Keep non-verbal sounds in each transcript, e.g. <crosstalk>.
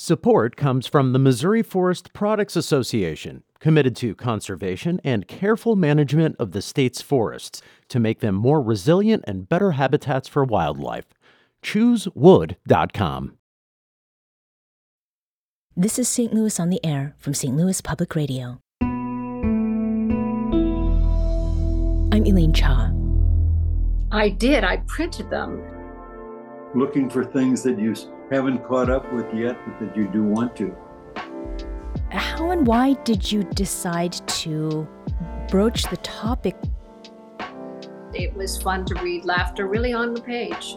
Support comes from the Missouri Forest Products Association, committed to conservation and careful management of the state's forests to make them more resilient and better habitats for wildlife. ChooseWood.com. This is St. Louis on the Air from St. Louis Public Radio. I'm Elaine Cha. I did. I printed them. Looking for things that you haven't caught up with yet, but that you do want to. How and why did you decide to broach the topic? It was fun to read laughter really on the page.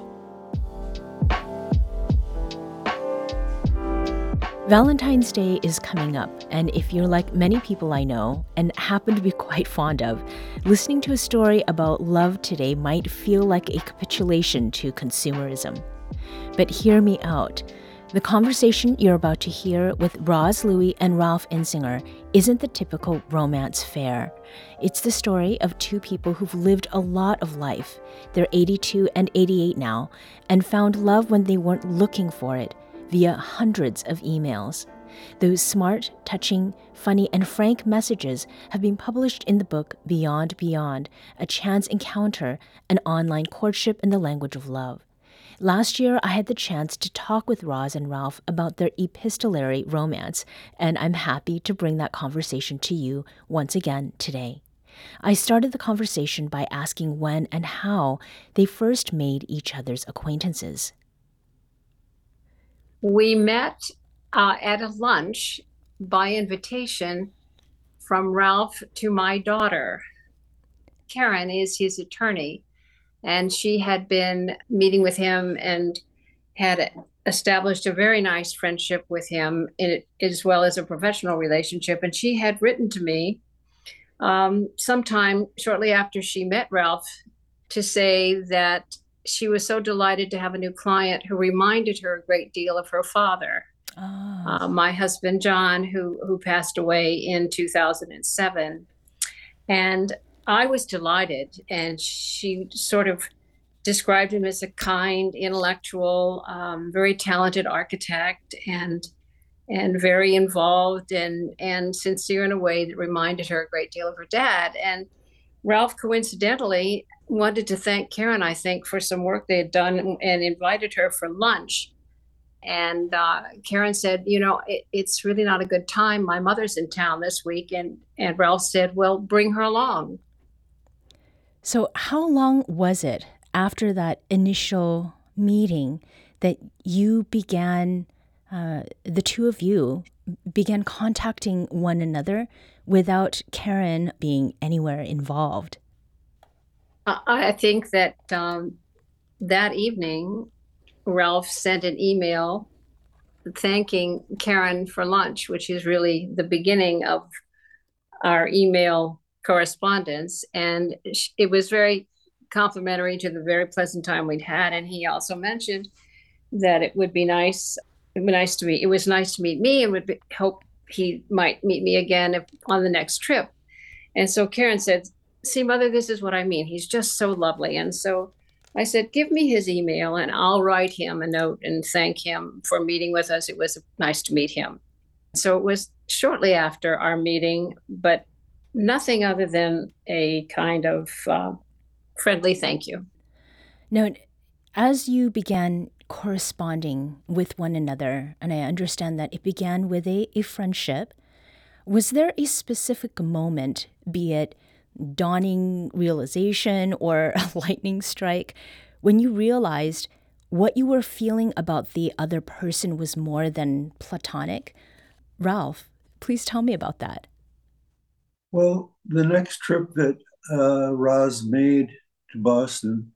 Valentine's Day is coming up, and if you're like many people I know and happen to be quite fond of, listening to a story about love today might feel like a capitulation to consumerism. But hear me out. The conversation you're about to hear with Roz Lewy and Ralph Insinger isn't the typical romance fare. It's the story of two people who've lived a lot of life. They're 82 and 88 now, and found love when they weren't looking for it via hundreds of emails. Those smart, touching, funny, and frank messages have been published in the book Beyond Beyond A Chance Encounter An Online Courtship in the Language of Love. Last year, I had the chance to talk with Roz and Ralph about their epistolary romance, and I'm happy to bring that conversation to you once again today. I started the conversation by asking when and how they first made each other's acquaintances. We met uh, at a lunch by invitation from Ralph to my daughter. Karen is his attorney, and she had been meeting with him and had established a very nice friendship with him in, as well as a professional relationship and she had written to me um, sometime shortly after she met ralph to say that she was so delighted to have a new client who reminded her a great deal of her father oh. uh, my husband john who who passed away in 2007 and I was delighted, and she sort of described him as a kind, intellectual, um, very talented architect, and and very involved and and sincere in a way that reminded her a great deal of her dad. And Ralph coincidentally wanted to thank Karen, I think, for some work they had done, and, and invited her for lunch. And uh, Karen said, "You know, it, it's really not a good time. My mother's in town this week." And and Ralph said, "Well, bring her along." So, how long was it after that initial meeting that you began, uh, the two of you began contacting one another without Karen being anywhere involved? I think that um, that evening, Ralph sent an email thanking Karen for lunch, which is really the beginning of our email correspondence, and it was very complimentary to the very pleasant time we'd had. And he also mentioned that it would be nice. Would be nice to meet. It was nice to meet me, and would be, hope he might meet me again if, on the next trip. And so Karen said, "See, mother, this is what I mean. He's just so lovely." And so I said, "Give me his email, and I'll write him a note and thank him for meeting with us. It was nice to meet him." So it was shortly after our meeting, but nothing other than a kind of uh, friendly thank you. Now, as you began corresponding with one another, and I understand that it began with a, a friendship, was there a specific moment, be it dawning realization or <laughs> a lightning strike, when you realized what you were feeling about the other person was more than platonic? Ralph, please tell me about that. Well, the next trip that uh, Roz made to Boston,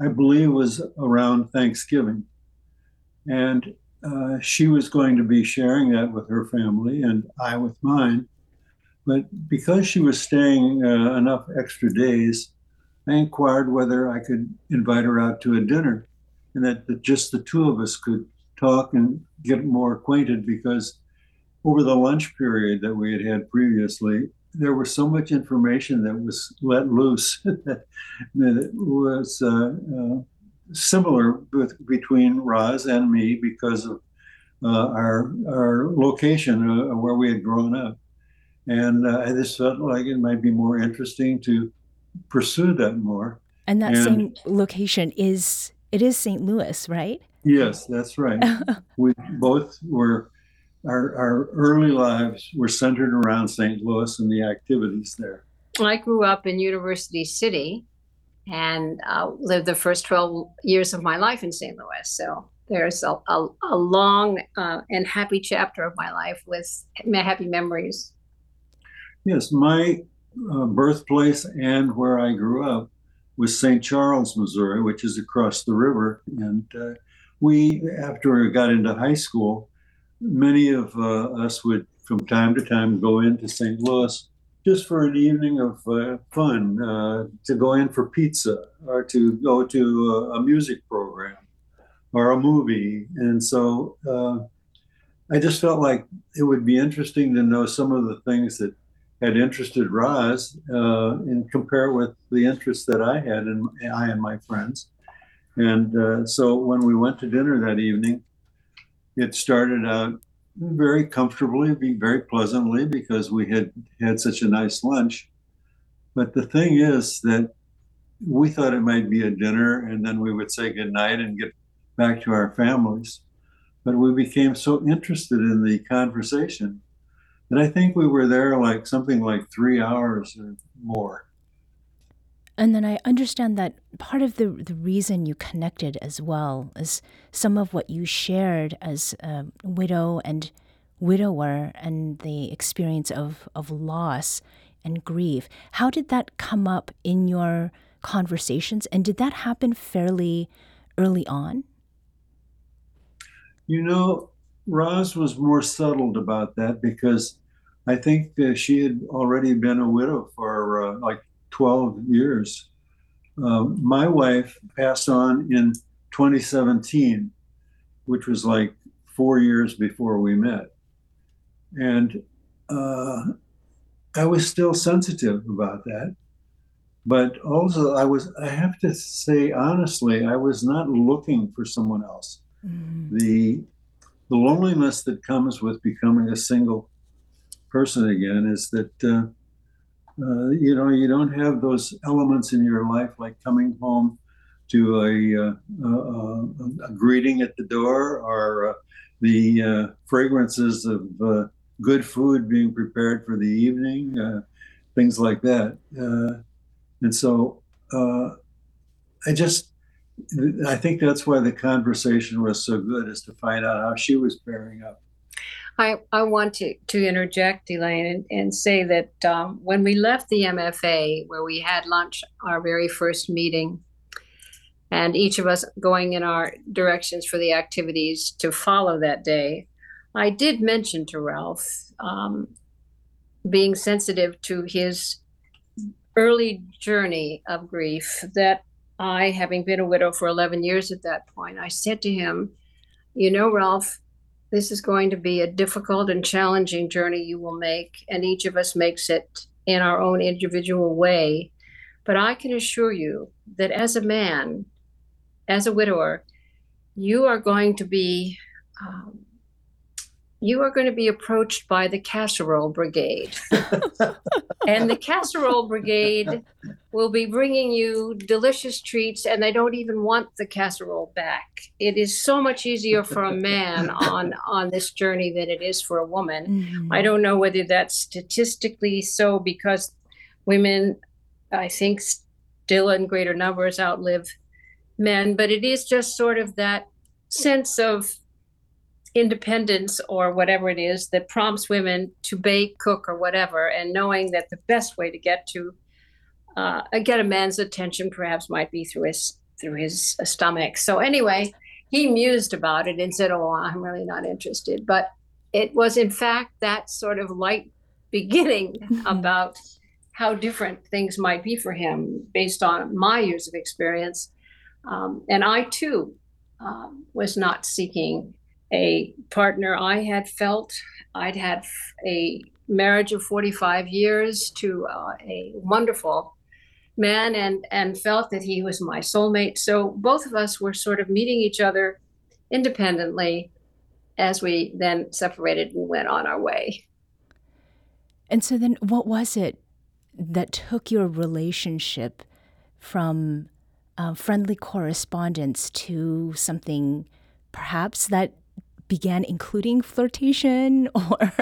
I believe, was around Thanksgiving. And uh, she was going to be sharing that with her family and I with mine. But because she was staying uh, enough extra days, I inquired whether I could invite her out to a dinner and that, that just the two of us could talk and get more acquainted because over the lunch period that we had had previously, there was so much information that was let loose <laughs> that, it was uh, uh, similar with, between Roz and me because of uh, our our location uh, where we had grown up, and uh, I just felt like it might be more interesting to pursue that more. And that and, same location is it is St. Louis, right? Yes, that's right. <laughs> we both were our our early lives were centered around St. Louis and the activities there. I grew up in University City and uh, lived the first 12 years of my life in St. Louis. So there's a, a, a long uh, and happy chapter of my life with happy memories. Yes, my uh, birthplace and where I grew up was St. Charles, Missouri, which is across the river. And uh, we, after we got into high school, many of uh, us would from time to time go into St. Louis just for an evening of uh, fun, uh, to go in for pizza or to go to a, music program or a movie. And so uh, I just felt like it would be interesting to know some of the things that had interested Roz uh, and compare it with the interests that I had and I and my friends. And uh, so when we went to dinner that evening, it started out very comfortably, very pleasantly, because we had had such a nice lunch. But the thing is that we thought it might be a dinner and then we would say goodnight and get back to our families. But we became so interested in the conversation that I think we were there like something like three hours or more. And then I understand that part of the, the reason you connected as well is some of what you shared as a widow and widower and the experience of, of loss and grief. How did that come up in your conversations? And did that happen fairly early on? You know, Roz was more settled about that because I think uh, she had already been a widow for uh, like 12 years. Uh, my wife passed on in 2017, which was like four years before we met. And uh, I was still sensitive about that. But also, I was, I have to say honestly, I was not looking for someone else. Mm-hmm. The, the loneliness that comes with becoming a single person again is that uh, uh, you know you don't have those elements in your life like coming home to a, uh, a, a greeting at the door or uh, the uh, fragrances of uh, good food being prepared for the evening, things like that. and so I just I think that's why the conversation was so good, is to find out how she was pairing up. I, I want to, to interject, Elaine, and, and say that um, when we left the MFA, where we had lunch, our very first meeting, and each of us going in our directions for the activities to follow that day, I did mention to Ralph um, being sensitive to his early journey of grief that I, having been a widow for 11 years at that point, I said to him, You know, Ralph, this is going to be a difficult and challenging journey you will make, and each of us makes it in our own individual way. But I can assure you that as a man, as a widower, you are going to be um, you are going to be approached by the casserole brigade. <laughs> and the casserole brigade will be bringing you delicious treats, and they don't even want the casserole back. It is so much easier for a man <laughs> on, on this journey than it is for a woman. Mm-hmm. I don't know whether that's statistically so because women, I think, still in greater numbers outlive men, but it is just sort of that sense of independence or whatever it is that prompts women to bake, cook, or whatever, and knowing that the best way to get to uh, get a man's attention perhaps might be through his through his stomach. So anyway, he mused about it and said, "Oh, I'm really not interested." But it was in fact that sort of light <laughs> beginning mm-hmm. about how different things might be for him based on my years of experience. Um, and I too um, was not seeking a partner I had felt. I'd had a marriage of 45 years to uh, a wonderful man and, and felt that he was my soulmate. So both of us were sort of meeting each other independently as we then separated and went on our way. And so then what was it that took your relationship from uh, friendly correspondence to something perhaps that began including flirtation <laughs> or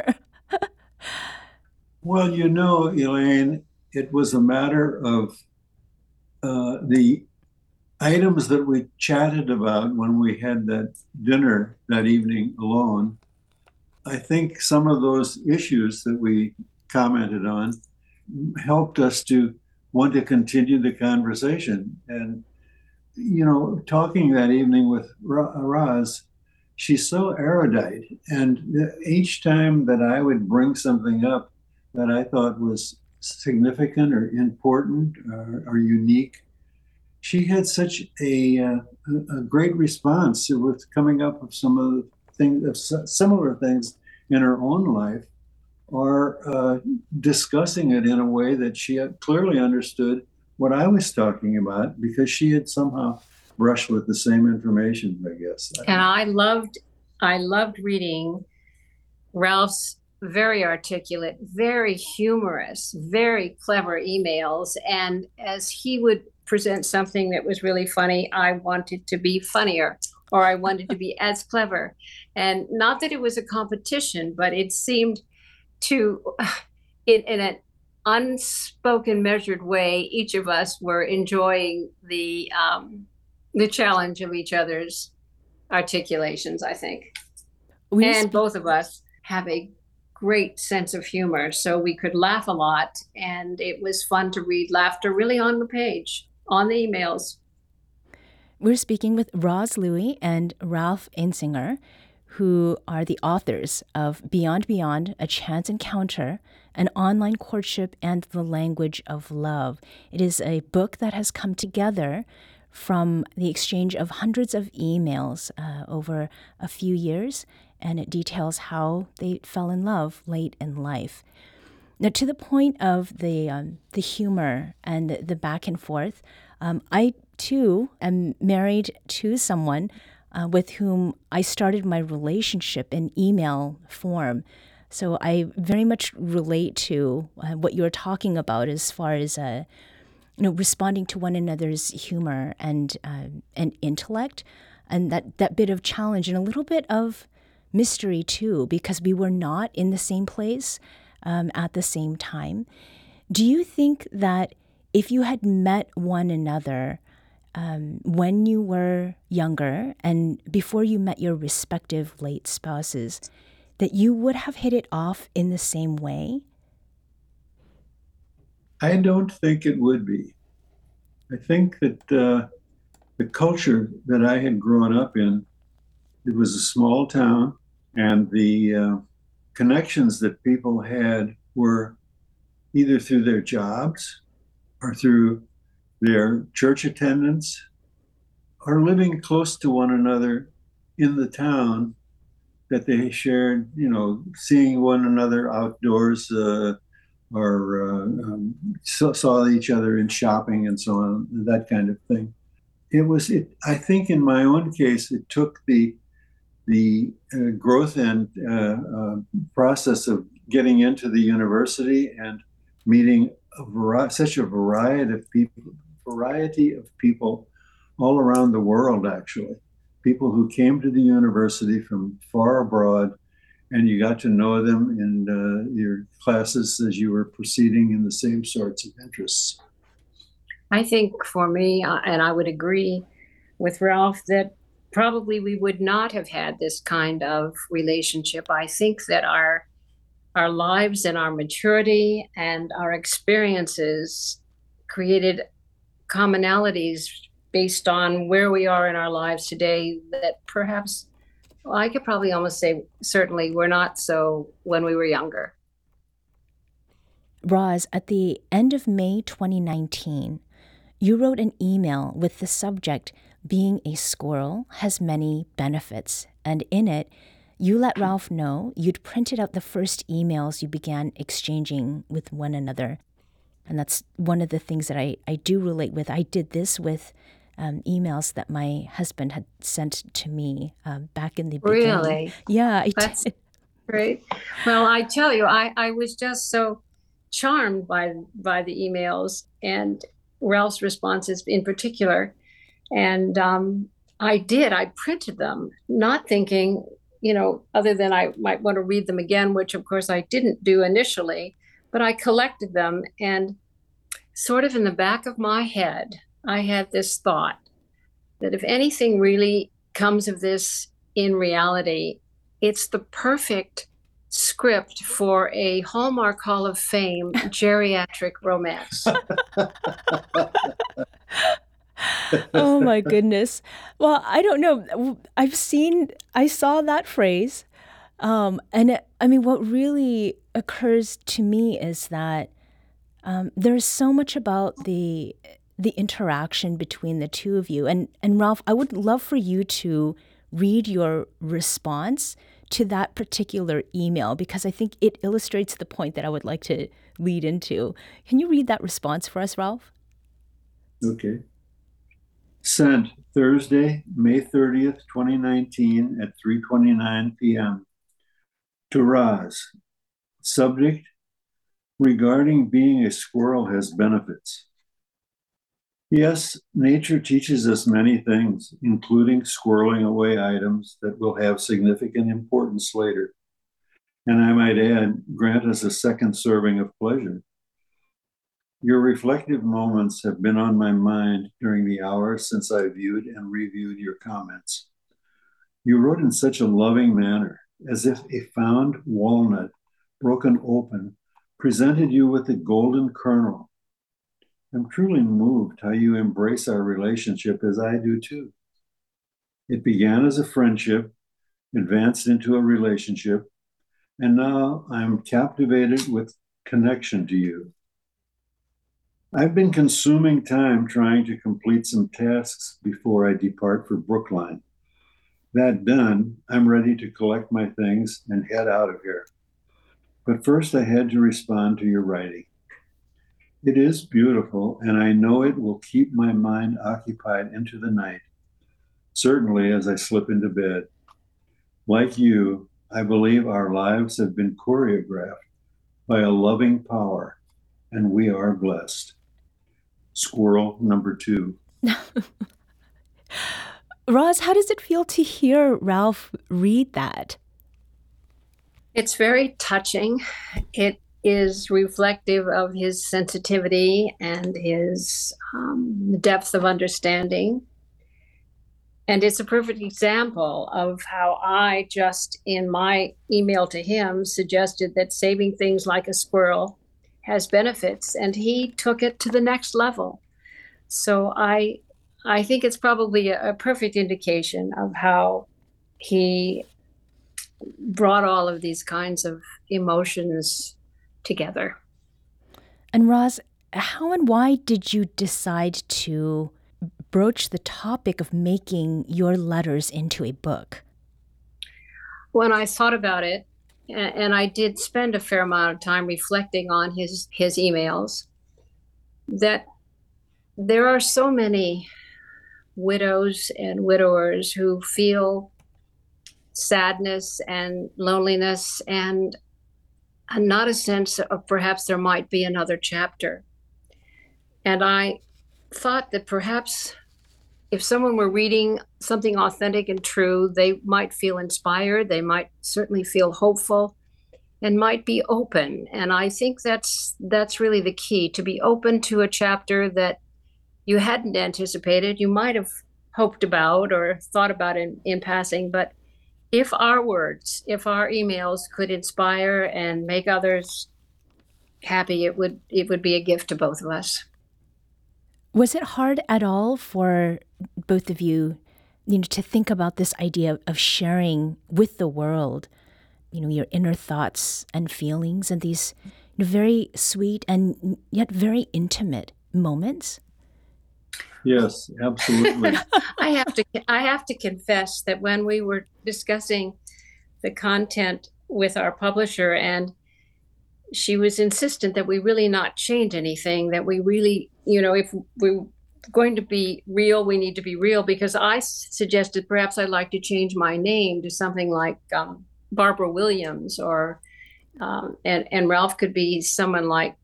well you know elaine it was a matter of uh, the items that we chatted about when we had that dinner that evening alone. I think some of those issues that we commented on helped us to want to continue the conversation. And you know talking that evening with Roz she's so erudite. And each time that I would bring something up that I thought was significant or important or, or unique, she had such a, uh, a great response with coming up with some of the things, similar things in her own life, or uh, discussing it in a way that she clearly understood what I was talking about because she had somehow brush with the same information, I guess. And I loved, I loved reading Ralph's very articulate, very humorous, very clever emails. And as he would present something that was really funny, I wanted to be funnier or I wanted to be <laughs> as clever. And not that it was a competition, but it seemed to, <sighs> in, in an unspoken, measured way, each of us were enjoying the um, the challenge of each other's articulations, I think. We and both of us have a great sense of humor, so we could laugh a lot, and it was fun to read laughter really on the page, on the emails. We're speaking with Roz Lewy and Ralph Insinger, who are the authors of Beyond Beyond A Chance Encounter, an online courtship and the language of love. It is a book that has come together from the exchange of hundreds of emails uh, over a few years, and it details how they fell in love late in life. Now, to the point of the um, the humor and the back and forth, um, I too am married to someone uh, with whom I started my relationship in email form. So I very much relate to uh, what you're talking about as far as uh, you know, responding to one another's humor and uh, and intellect, and that that bit of challenge and a little bit of mystery too, because we were not in the same place um, at the same time. Do you think that if you had met one another um, when you were younger and before you met your respective late spouses, that you would have hit it off in the same way? I don't think it would be. I think that uh, the culture that I had grown up in, it was a small town, and the uh, connections that people had were either through their jobs or through their church attendance or living close to one another in the town that they shared, you know, seeing one another outdoors, uh, or uh, um, saw, each other in shopping and so on, that kind of thing. It was, it, I think, in my own case, it took the the uh, growth and uh, uh process of getting into the university and meeting a such a variety of people, variety of people all around the world. Actually, people who came to the university from far abroad and you got to know them in uh, your classes as you were proceeding in the same sorts of interests. I think for me, uh, and I would agree with Ralph that probably we would not have had this kind of relationship. I think that our our lives and our maturity and our experiences created commonalities based on where we are in our lives today that perhaps well, I could probably almost say certainly we're not so when we were younger. Roz, at the end of May 2019, you wrote an email with the subject Being a Squirrel Has Many Benefits, and in it, you let Ralph know you'd printed out the first emails you began exchanging with one another. And that's one of the things that I, I do relate with. I did this with um, emails that my husband had sent to me um, back in the beginning. Really? Yeah, I That's did. <laughs> great. Well, I tell you, I, I was just so charmed by by the emails and Ralph's responses in particular. And um, I did, I printed them, not thinking, you know, other than I might want to read them again, which of course I didn't do initially, but I collected them and sort of in the back of my head, I had this thought that if anything really comes of this in reality, it's the perfect script for a Hallmark Hall of Fame <laughs> geriatric romance. <laughs> oh my goodness. Well, I don't know. I've seen, I saw that phrase. Um, and it, I mean, what really occurs to me is that um, there's so much about the the interaction between the two of you. And and Ralph, I would love for you to read your response to that particular email because I think it illustrates the point that I would like to lead into. Can you read that response for us, Ralph? Okay. Sent Thursday, May 30th, 2019 at 3:29 p.m. to Roz. Subject regarding being a squirrel has benefits. Yes, nature teaches us many things, including squirreling away items that will have significant importance later. And I might add, grant us a second serving of pleasure. Your reflective moments have been on my mind during the hours since I viewed and reviewed your comments. You wrote in such a loving manner, as if a found walnut, broken open, presented you with a golden kernel. I'm truly moved how you embrace our relationship as I do too. It began as a friendship, advanced into a relationship, and now I'm captivated with connection to you. I've been consuming time trying to complete some tasks before I depart for Brookline. That done, I'm ready to collect my things and head out of here. But first, I had to respond to your writing. It is beautiful, and I know it will keep my mind occupied into the night, certainly as I slip into bed. Like you, I believe our lives have been choreographed by a loving power, and we are blessed. Squirrel number two. <laughs> Roz, how does it feel to hear Ralph read that? It's very touching. It is reflective of his sensitivity and his um, depth of understanding. And it's a perfect example of how I just in my email to him suggested that saving things like a squirrel has benefits, and he took it to the next level. So I, I think it's probably a, a perfect indication of how he brought all of these kinds of emotions together. And Roz, how and why did you decide to broach the topic of making your letters into a book? When I thought about it, and I did spend a fair amount of time reflecting on his his emails, that there are so many widows and widowers who feel sadness and loneliness and not a sense of perhaps there might be another chapter. And I thought that perhaps if someone were reading something authentic and true, they might feel inspired, they might certainly feel hopeful and might be open. And I think that's that's really the key to be open to a chapter that you hadn't anticipated, you might have hoped about or thought about in, in passing, but if our words, if our emails could inspire and make others happy, it would it would be a gift to both of us. Was it hard at all for both of you, you know, to think about this idea of sharing with the world, you know, your inner thoughts and feelings and these you know, very sweet and yet very intimate moments? Yes, absolutely. <laughs> I have to I have to confess that when we were discussing the content with our publisher and she was insistent that we really not change anything that we really you know if we're going to be real, we need to be real because I suggested perhaps I'd like to change my name to something like um, Barbara Williams or um, and and Ralph could be someone like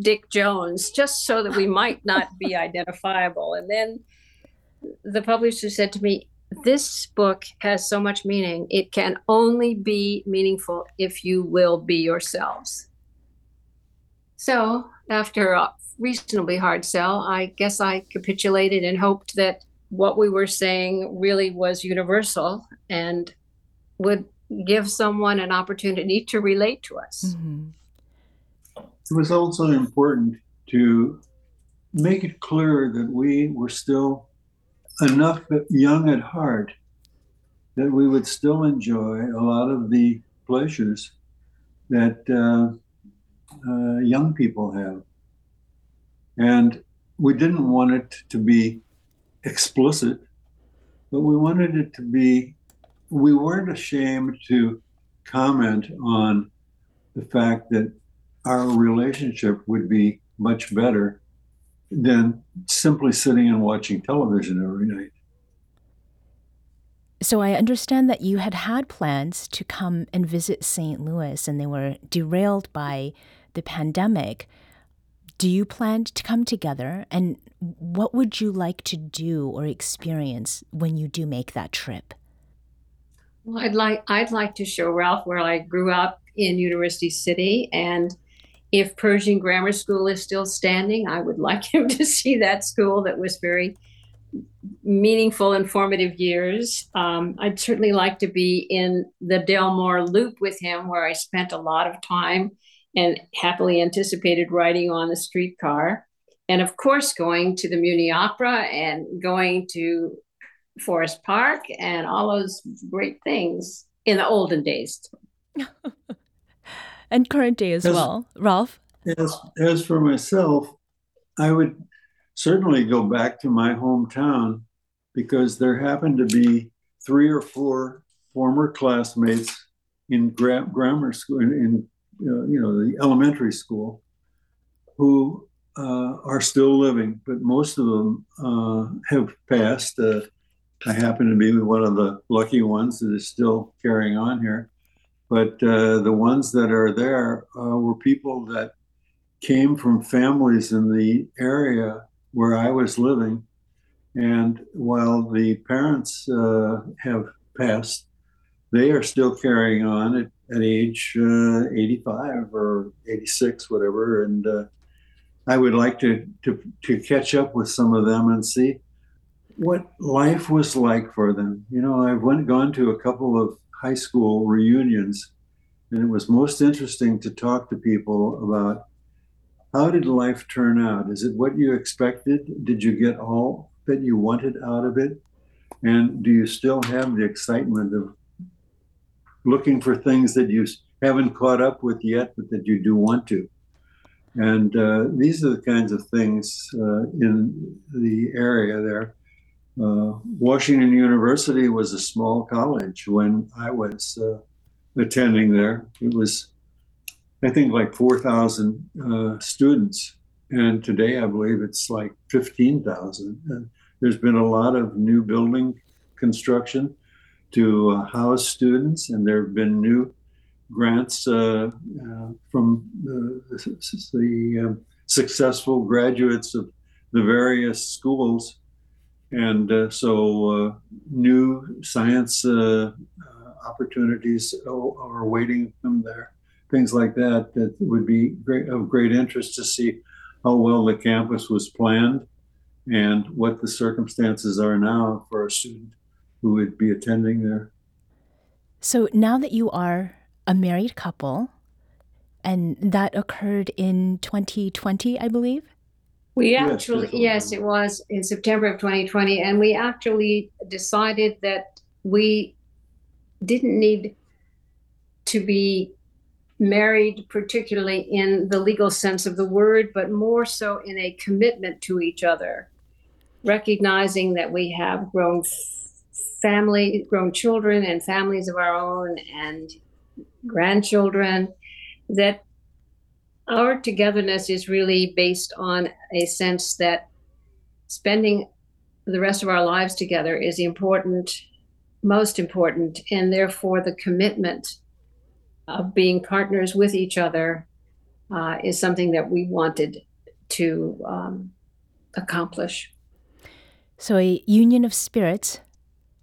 Dick Jones, just so that we might not be <laughs> identifiable. And then the publisher said to me, This book has so much meaning. It can only be meaningful if you will be yourselves. So, after a reasonably hard sell, I guess I capitulated and hoped that what we were saying really was universal and would give someone an opportunity to relate to us. Mm-hmm. It was also important to make it clear that we were still enough young at heart that we would still enjoy a lot of the pleasures that uh, uh, young people have. And we didn't want it to be explicit, but we wanted it to be, we weren't ashamed to comment on the fact that our relationship would be much better than simply sitting and watching television every night. So I understand that you had had plans to come and visit St. Louis and they were derailed by the pandemic. Do you plan to come together and what would you like to do or experience when you do make that trip? Well, I'd like I'd like to show Ralph where I grew up in University City and if Pershing Grammar School is still standing, I would like <laughs> him to see that school that was very meaningful and formative years. Um, I'd certainly like to be in the Delmar Loop with him, where I spent a lot of time and happily anticipated riding on the streetcar. And of course, going to the Muny Opera and going to Forest Park and all those great things in the olden days. <laughs> and current day as, as well. Ralph? As, as for myself, I would certainly go back to my hometown because there happened to be three or four former classmates in gra- grammar school, in, in uh, you know the elementary school, who uh, are still living, but most of them uh, have passed. Uh, I happen to be one of the lucky ones that is still carrying on here. But uh, the ones that are there uh, were people that came from families in the area where I was living. And while the parents uh, have passed, they are still carrying on at, at age uh, 85 or 86, whatever. And uh, I would like to, to, to catch up with some of them and see what life was like for them. You know, I've went gone to a couple of high school reunions, and it was most interesting to talk to people about how did life turn out? Is it what you expected? Did you get all that you wanted out of it? And do you still have the excitement of looking for things that you haven't caught up with yet, but that you do want to? And uh, these are the kinds of things uh, in the area there. Uh, Washington University was a small college when I was uh, attending there. It was, I think, like 4,000 uh, students. And today I believe it's like 15,000. there's been a lot of new building construction to uh, house students, and there have been new grants uh, uh, from the, um, successful graduates of the various schools and uh, so uh, new science uh, opportunities are awaiting them there. Things like that that would be great, of great interest to see how well the campus was planned and what the circumstances are now for a student who would be attending there. So now that you are a married couple, and that occurred in 2020, I believe? We actually, yes, yes, it was in September of 2020. And we actually decided that we didn't need to be married, particularly in the legal sense of the word, but more so in a commitment to each other, recognizing that we have grown family, grown children, and families of our own, and grandchildren, that our togetherness is really based on a sense that spending the rest of our lives together is important, most important, and therefore the commitment of being partners with each other uh, is something that we wanted to um, accomplish. So, a union of spirits,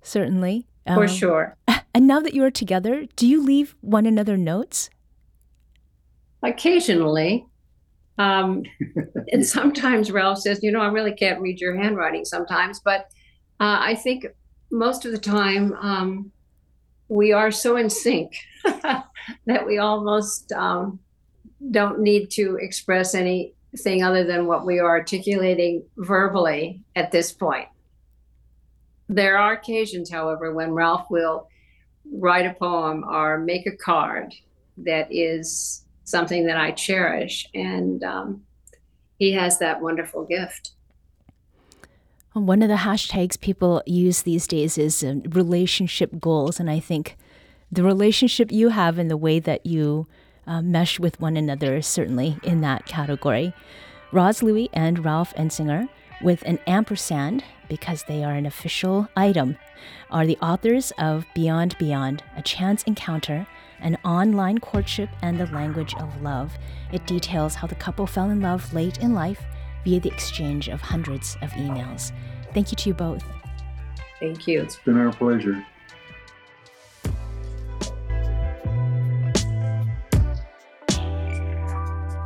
certainly. For um, sure. <laughs> And now that you are together, do you leave one another notes? Occasionally. Um, and sometimes Ralph says, You know, I really can't read your handwriting sometimes. But uh, I think most of the time um, we are so in sync <laughs> that we almost um, don't need to express anything other than what we are articulating verbally at this point. There are occasions, however, when Ralph will write a poem or make a card that is something that I cherish. And um, he has that wonderful gift. One of the hashtags people use these days is uh, relationship goals. And I think the relationship you have and the way that you uh, mesh with one another is certainly in that category. Roz Lewy and Ralph Insinger, with an ampersand because they are an official item, are the authors of Beyond Beyond, A Chance Encounter, an online courtship and the language of love. It details how the couple fell in love late in life via the exchange of hundreds of emails. Thank you to you both. Thank you. It's been our pleasure.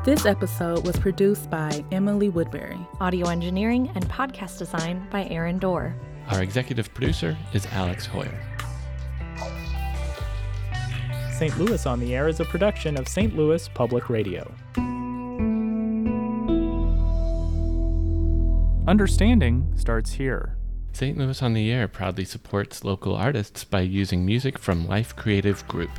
This episode was produced by Emily Woodbury. Audio engineering and podcast design by Aaron Doerr. Our executive producer is Alex Heuer. St. Louis on the Air is a production of St. Louis Public Radio. Understanding starts here. St. Louis on the Air proudly supports local artists by using music from Life Creative Group.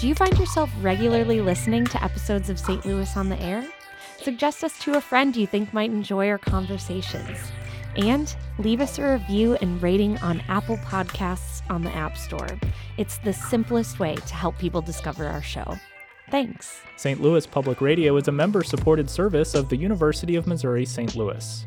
Do you find yourself regularly listening to episodes of St. Louis on the Air? Suggest us to a friend you think might enjoy our conversations. And leave us a review and rating on Apple Podcasts on the App Store. It's the simplest way to help people discover our show. Thanks. St. Louis Public Radio is a member supported service of the University of Missouri St. Louis.